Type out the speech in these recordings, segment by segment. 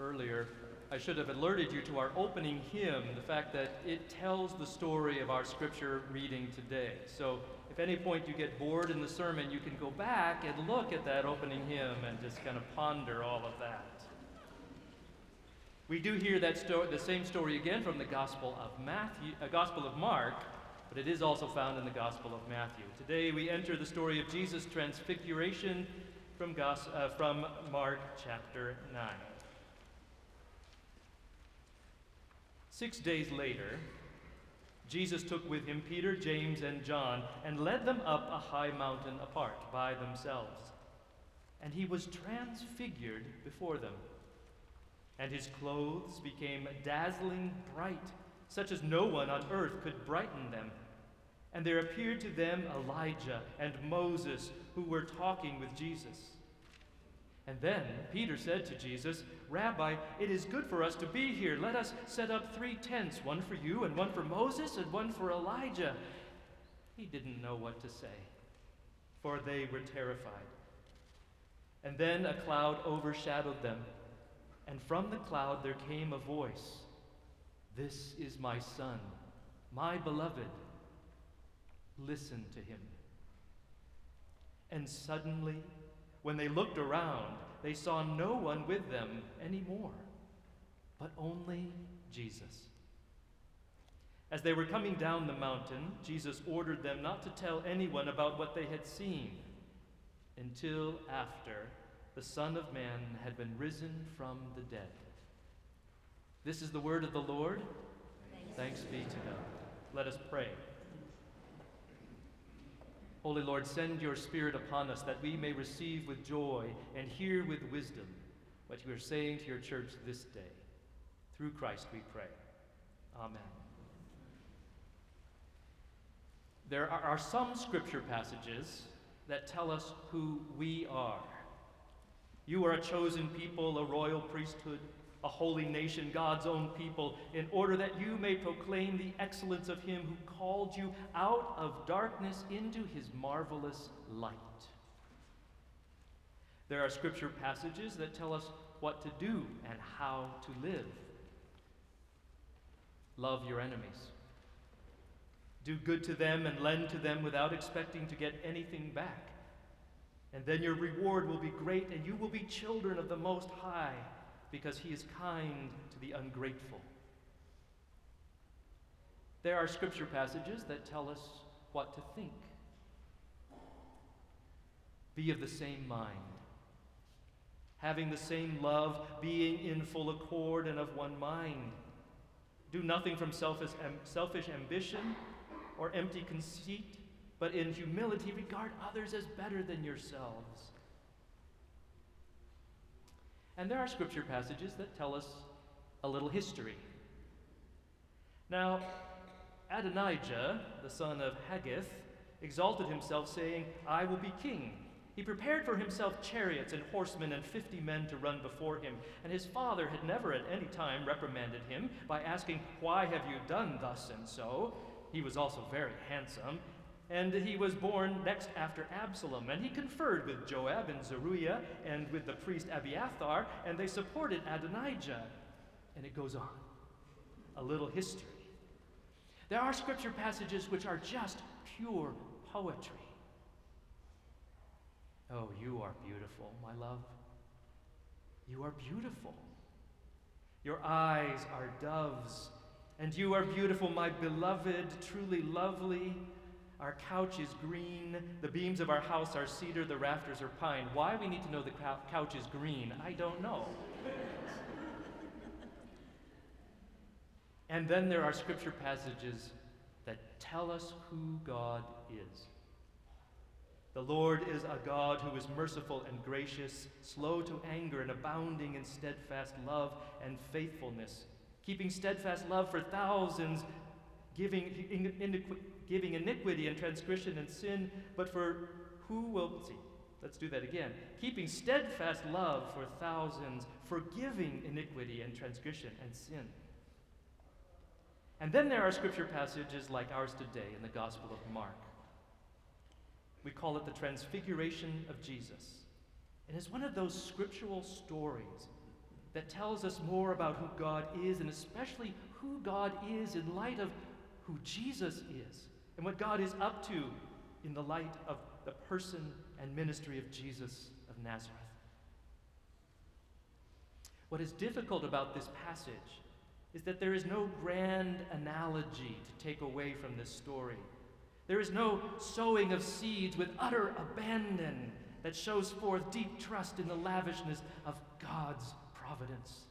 earlier, I should have alerted you to our opening hymn, the fact that it tells the story of our scripture reading today. So, if at any point you get bored in the sermon, you can go back and look at that opening hymn and just kind of ponder all of that. We do hear that sto- the same story again from the Gospel of Matthew, uh, Gospel of Mark, but it is also found in the Gospel of Matthew. Today we enter the story of Jesus' transfiguration from, Gos- uh, from Mark chapter 9. Six days later, Jesus took with him Peter, James, and John and led them up a high mountain apart by themselves. And he was transfigured before them. And his clothes became dazzling bright, such as no one on earth could brighten them. And there appeared to them Elijah and Moses, who were talking with Jesus. And then Peter said to Jesus, Rabbi, it is good for us to be here. Let us set up three tents one for you, and one for Moses, and one for Elijah. He didn't know what to say, for they were terrified. And then a cloud overshadowed them, and from the cloud there came a voice This is my Son, my beloved. Listen to him. And suddenly, when they looked around, they saw no one with them anymore, but only Jesus. As they were coming down the mountain, Jesus ordered them not to tell anyone about what they had seen until after the Son of Man had been risen from the dead. This is the word of the Lord. Thanks, Thanks be to God. Let us pray. Holy Lord, send your Spirit upon us that we may receive with joy and hear with wisdom what you are saying to your church this day. Through Christ we pray. Amen. There are, some scripture passages that tell us who we are. You are a chosen people, a royal priesthood a holy nation, God's own people, in order that you may proclaim the excellence of him who called you out of darkness into his marvelous light. There are scripture passages that tell us what to do and how to live. Love your enemies. Do good to them and lend to them without expecting to get anything back. And then your reward will be great, and you will be children of the Most High because he is kind to the ungrateful. There are scripture passages that tell us what to think. Be of the same mind, having the same love, being in full accord and of one mind. Do nothing from selfish, selfish ambition or empty conceit, but in humility regard others as better than yourselves. And there are scripture passages that tell us a little history. Now, Adonijah, the son of Haggith, exalted himself, saying, I will be king. He prepared for himself chariots and horsemen and fifty men to run before him. And his father had never at any time reprimanded him by asking, Why have you done thus and so? He was also very handsome, and he was born next after Absalom. And he conferred with Joab and Zeruiah and with the priest Abiathar, and they supported Adonijah. And it goes on. A little history. There are scripture passages which are just pure poetry. Oh, you are beautiful, my love. You are beautiful. Your eyes are doves, and you are beautiful, my beloved, truly lovely. Our couch is green. The beams of our house are cedar. The rafters are pine. Why we need to know the couch is green, I don't know. and then there are scripture passages that tell us who God is. The Lord is a God who is merciful and gracious, slow to anger, and abounding in steadfast love and faithfulness, keeping steadfast love for thousands, giving giving iniquity and transgression and sin, but for who will see? Let's do that again. Keeping steadfast love for thousands, forgiving iniquity and transgression and sin. And then there are scripture passages like ours today in the Gospel of Mark. We call it the Transfiguration of Jesus. It is one of those scriptural stories that tells us more about who God is and especially who God is in light of who Jesus is and what God is up to in the light of the person and ministry of Jesus of Nazareth. What is difficult about this passage is that there is no grand analogy to take away from this story. There is no sowing of seeds with utter abandon that shows forth deep trust in the lavishness of God's providence.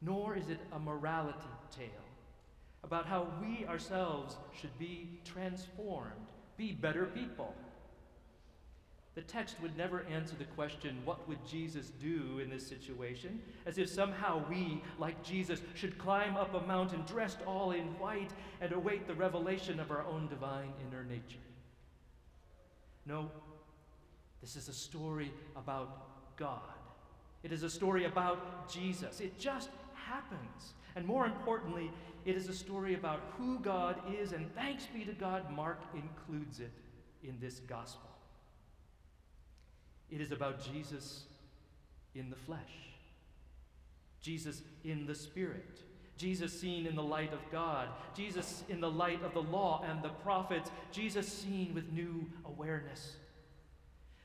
Nor is it a morality tale about how we ourselves should be transformed, be better people. The text would never answer the question, what would Jesus do in this situation? As if somehow we, like Jesus, should climb up a mountain dressed all in white and await the revelation of our own divine inner nature. No, this is a story about God. It is a story about Jesus. It just happens. And more importantly, it is a story about who God is, and thanks be to God, Mark includes it in this gospel. It is about Jesus in the flesh, Jesus in the spirit, Jesus seen in the light of God, Jesus in the light of the law and the prophets, Jesus seen with new awareness.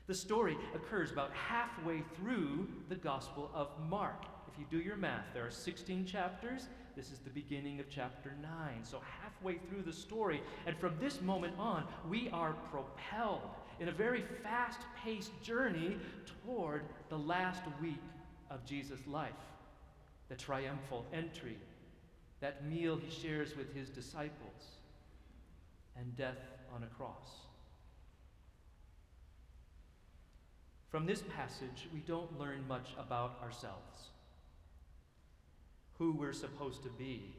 The story occurs about halfway through the Gospel of Mark. You do your math, there are 16 chapters. This is the beginning of chapter 9. So, halfway through the story, and from this moment on, we are propelled in a very fast paced journey toward the last week of Jesus' life the triumphal entry, that meal he shares with his disciples, and death on a cross. From this passage, we don't learn much about ourselves, who we're supposed to be,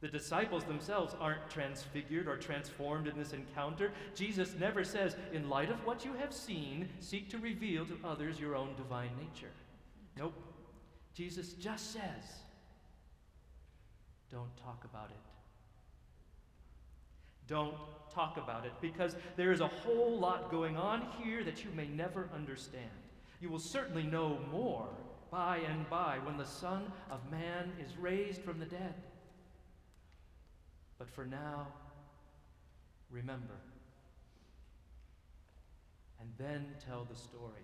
the disciples themselves aren't transfigured or transformed in this encounter. Jesus never says, in light of what you have seen, seek to reveal to others your own divine nature. Nope. Jesus just says, don't talk about it. Don't talk about it because there is a whole lot going on here that you may never understand. You will certainly know more by and by when the Son of Man is raised from the dead. But for now, remember. And then tell the story.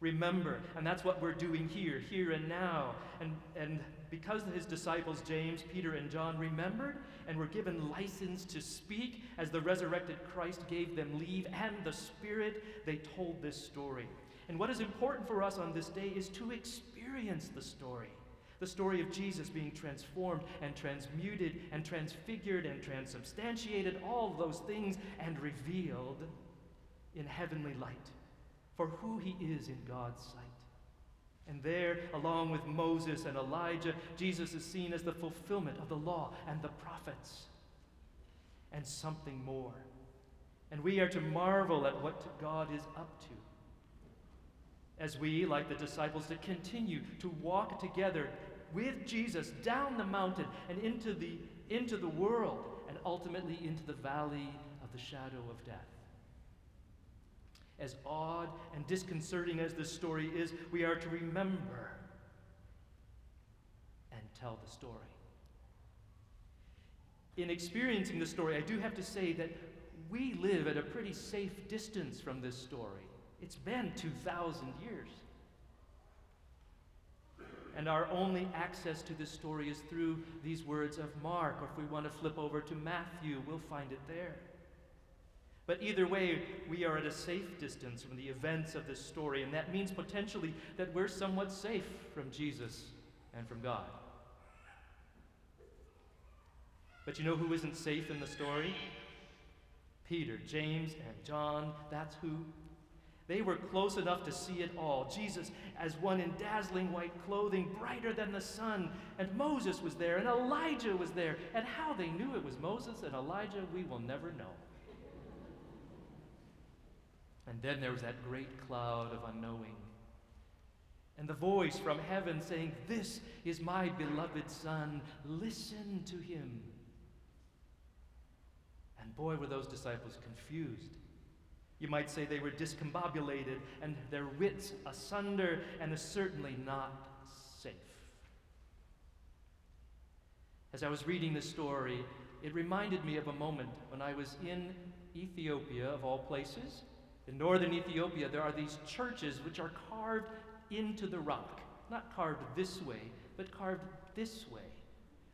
Remember, and that's what we're doing here, here and now. And, and because his disciples, James, Peter, and John, remembered and were given license to speak as the resurrected Christ gave them leave and the Spirit, they told this story. And what is important for us on this day is to experience the story. The story of Jesus being transformed and transmuted and transfigured and transubstantiated, all those things, and revealed in heavenly light for who he is in God's sight. And there, along with Moses and Elijah, Jesus is seen as the fulfillment of the law and the prophets and something more. And we are to marvel at what God is up to. As we, like the disciples, to continue to walk together with Jesus down the mountain and into the, into the world and ultimately into the valley of the shadow of death. As odd and disconcerting as this story is, we are to remember and tell the story. In experiencing the story, I do have to say that we live at a pretty safe distance from this story. It's been 2,000 years. And our only access to this story is through these words of Mark, or if we want to flip over to Matthew, we'll find it there. But either way, we are at a safe distance from the events of this story, and that means potentially that we're somewhat safe from Jesus and from God. But you know who isn't safe in the story? Peter, James, and John. That's who. They were close enough to see it all. Jesus, as one in dazzling white clothing, brighter than the sun. And Moses was there, and Elijah was there. And how they knew it was Moses and Elijah, we will never know. And then there was that great cloud of unknowing. And the voice from heaven saying, This is my beloved Son, listen to him. And boy, were those disciples confused. You might say they were discombobulated and their wits asunder and are certainly not safe. As I was reading this story, it reminded me of a moment when I was in Ethiopia, of all places. In northern Ethiopia, there are these churches which are carved into the rock. Not carved this way, but carved this way.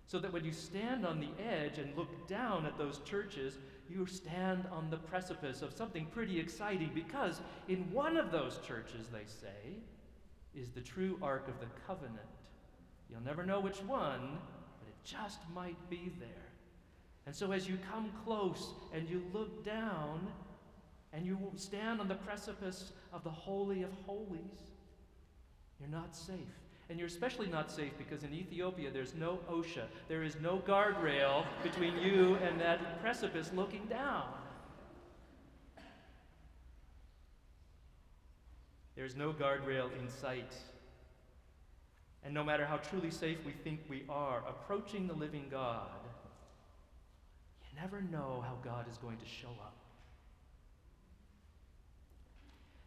So that when you stand on the edge and look down at those churches, you stand on the precipice of something pretty exciting because in one of those churches, they say, is the true Ark of the Covenant. You'll never know which one, but it just might be there. And so as you come close and you look down and you stand on the precipice of the Holy of Holies, you're not safe. And you're especially not safe because in Ethiopia there's no OSHA. There is no guardrail between you and that precipice looking down. There's no guardrail in sight. And no matter how truly safe we think we are, approaching the living God, you never know how God is going to show up.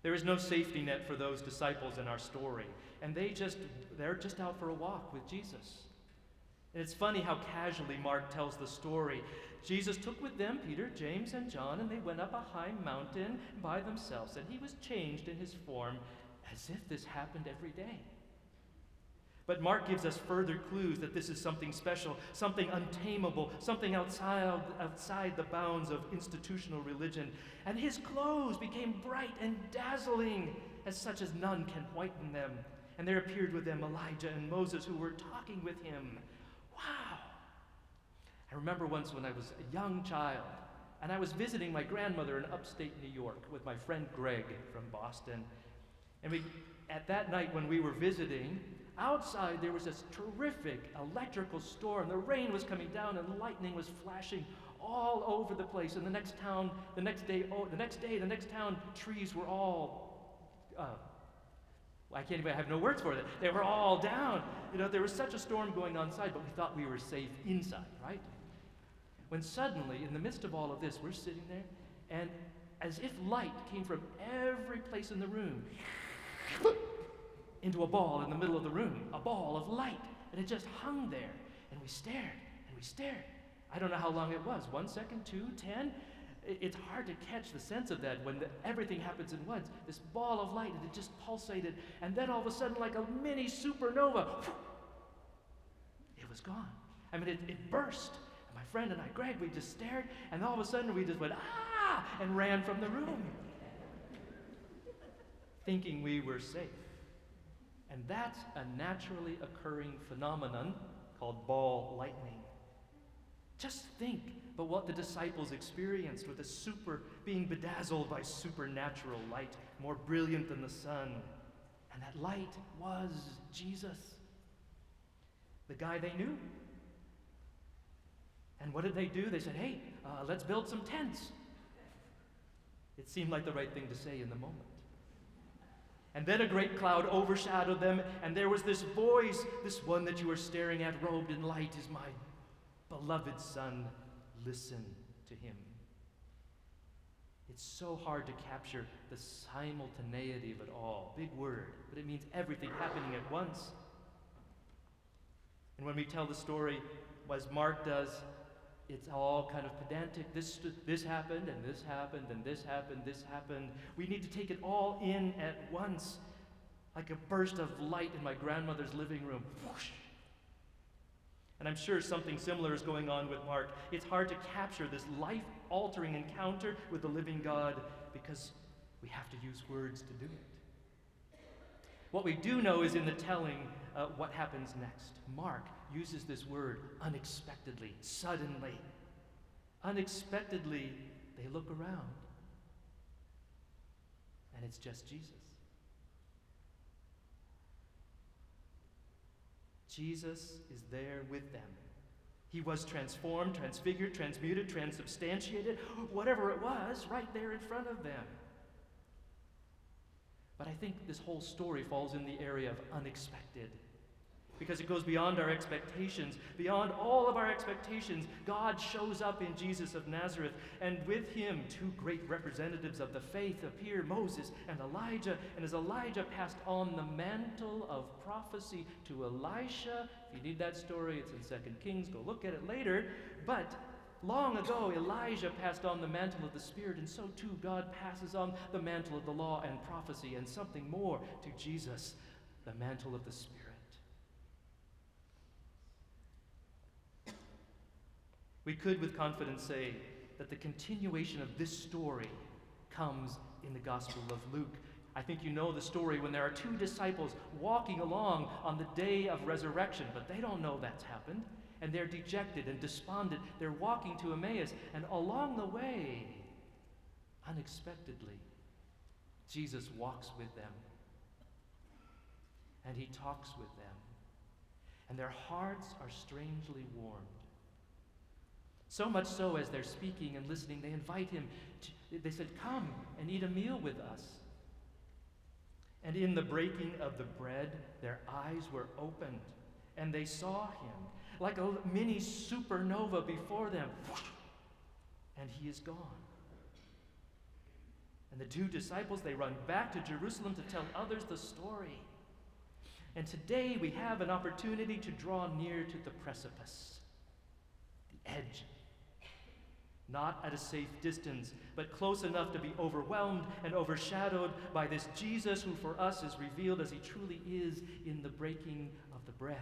There is no safety net for those disciples in our story, and they just they're just out for a walk with Jesus. And it's funny how casually Mark tells the story. Jesus took with them Peter, James, and John, and they went up a high mountain by themselves, and he was changed in his form as if this happened every day. But Mark gives us further clues that this is something special, something untamable, something outside, outside the bounds of institutional religion. And his clothes became bright and dazzling, as such as none can whiten them. And there appeared with them Elijah and Moses, who were talking with him. Wow! I remember once when I was a young child, and I was visiting my grandmother in upstate New York with my friend Greg from Boston. And we, at that night when we were visiting, Outside, there was this terrific electrical storm. The rain was coming down and lightning was flashing all over the place. And the next town, the next day, oh, the next day, the next town, trees were all, uh, I can't even, I have no words for it. They were all down. You know, there was such a storm going on inside, but we thought we were safe inside, right? When suddenly, in the midst of all of this, we're sitting there, and as if light came from every place in the room, into a ball in the middle of the room, a ball of light. And it just hung there. And we stared and we stared. I don't know how long it was one second, two, ten. It's hard to catch the sense of that when the, everything happens in once. This ball of light, and it just pulsated. And then all of a sudden, like a mini supernova, it was gone. I mean, it, it burst. And my friend and I, Greg, we just stared. And all of a sudden, we just went, ah, and ran from the room, thinking we were safe. And that's a naturally occurring phenomenon called ball lightning. Just think about what the disciples experienced with a super being bedazzled by supernatural light, more brilliant than the sun. And that light was Jesus, the guy they knew. And what did they do? They said, hey, uh, let's build some tents. It seemed like the right thing to say in the moment. And then a great cloud overshadowed them, and there was this voice, this one that you are staring at, robed in light, is my beloved Son. Listen to him. It's so hard to capture the simultaneity of it all. Big word, but it means everything happening at once. And when we tell the story, as Mark does, it's all kind of pedantic. This, this happened, and this happened, and this happened, this happened. We need to take it all in at once, like a burst of light in my grandmother's living room. Whoosh. And I'm sure something similar is going on with Mark. It's hard to capture this life altering encounter with the living God because we have to use words to do it. What we do know is in the telling uh, what happens next. Mark uses this word unexpectedly, suddenly. Unexpectedly, they look around, and it's just Jesus. Jesus is there with them. He was transformed, transfigured, transmuted, transubstantiated, whatever it was, right there in front of them. But I think this whole story falls in the area of unexpected. Because it goes beyond our expectations. Beyond all of our expectations, God shows up in Jesus of Nazareth, and with him, two great representatives of the faith appear Moses and Elijah. And as Elijah passed on the mantle of prophecy to Elisha, if you need that story, it's in 2 Kings, go look at it later. But Long ago, Elijah passed on the mantle of the Spirit, and so too God passes on the mantle of the law and prophecy, and something more to Jesus, the mantle of the Spirit. We could with confidence say that the continuation of this story comes in the Gospel of Luke. I think you know the story when there are two disciples walking along on the day of resurrection, but they don't know that's happened and they're dejected and despondent. They're walking to Emmaus, and along the way, unexpectedly, Jesus walks with them and he talks with them, and their hearts are strangely warmed. So much so, as they're speaking and listening, they invite him. To, they said, Come and eat a meal with us. And in the breaking of the bread, their eyes were opened, and they saw him like a mini supernova before them. And he is gone. And the two disciples, they run back to Jerusalem to tell others the story. And today we have an opportunity to draw near to the precipice, the edge. Not at a safe distance, but close enough to be overwhelmed and overshadowed by this Jesus who for us is revealed as he truly is in the breaking of the bread.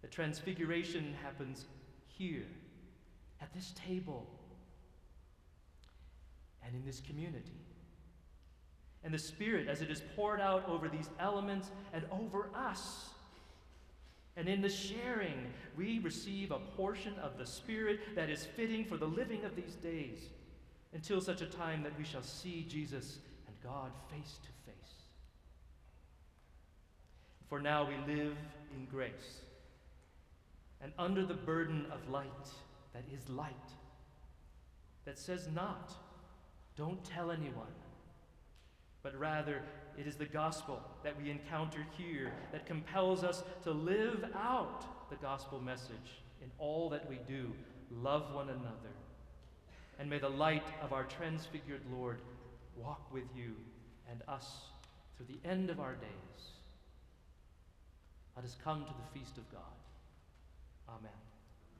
The transfiguration happens here, at this table, and in this community. And the Spirit, as it is poured out over these elements and over us, and in the sharing, we receive a portion of the Spirit that is fitting for the living of these days until such a time that we shall see Jesus and God face to face. For now, we live in grace and under the burden of light that is light, that says not, don't tell anyone, but rather it is the gospel that we encounter here that compels us to live out the gospel message in all that we do. Love one another. And may the light of our transfigured Lord walk with you and us through the end of our days. Let us come to the feast of God. Amen.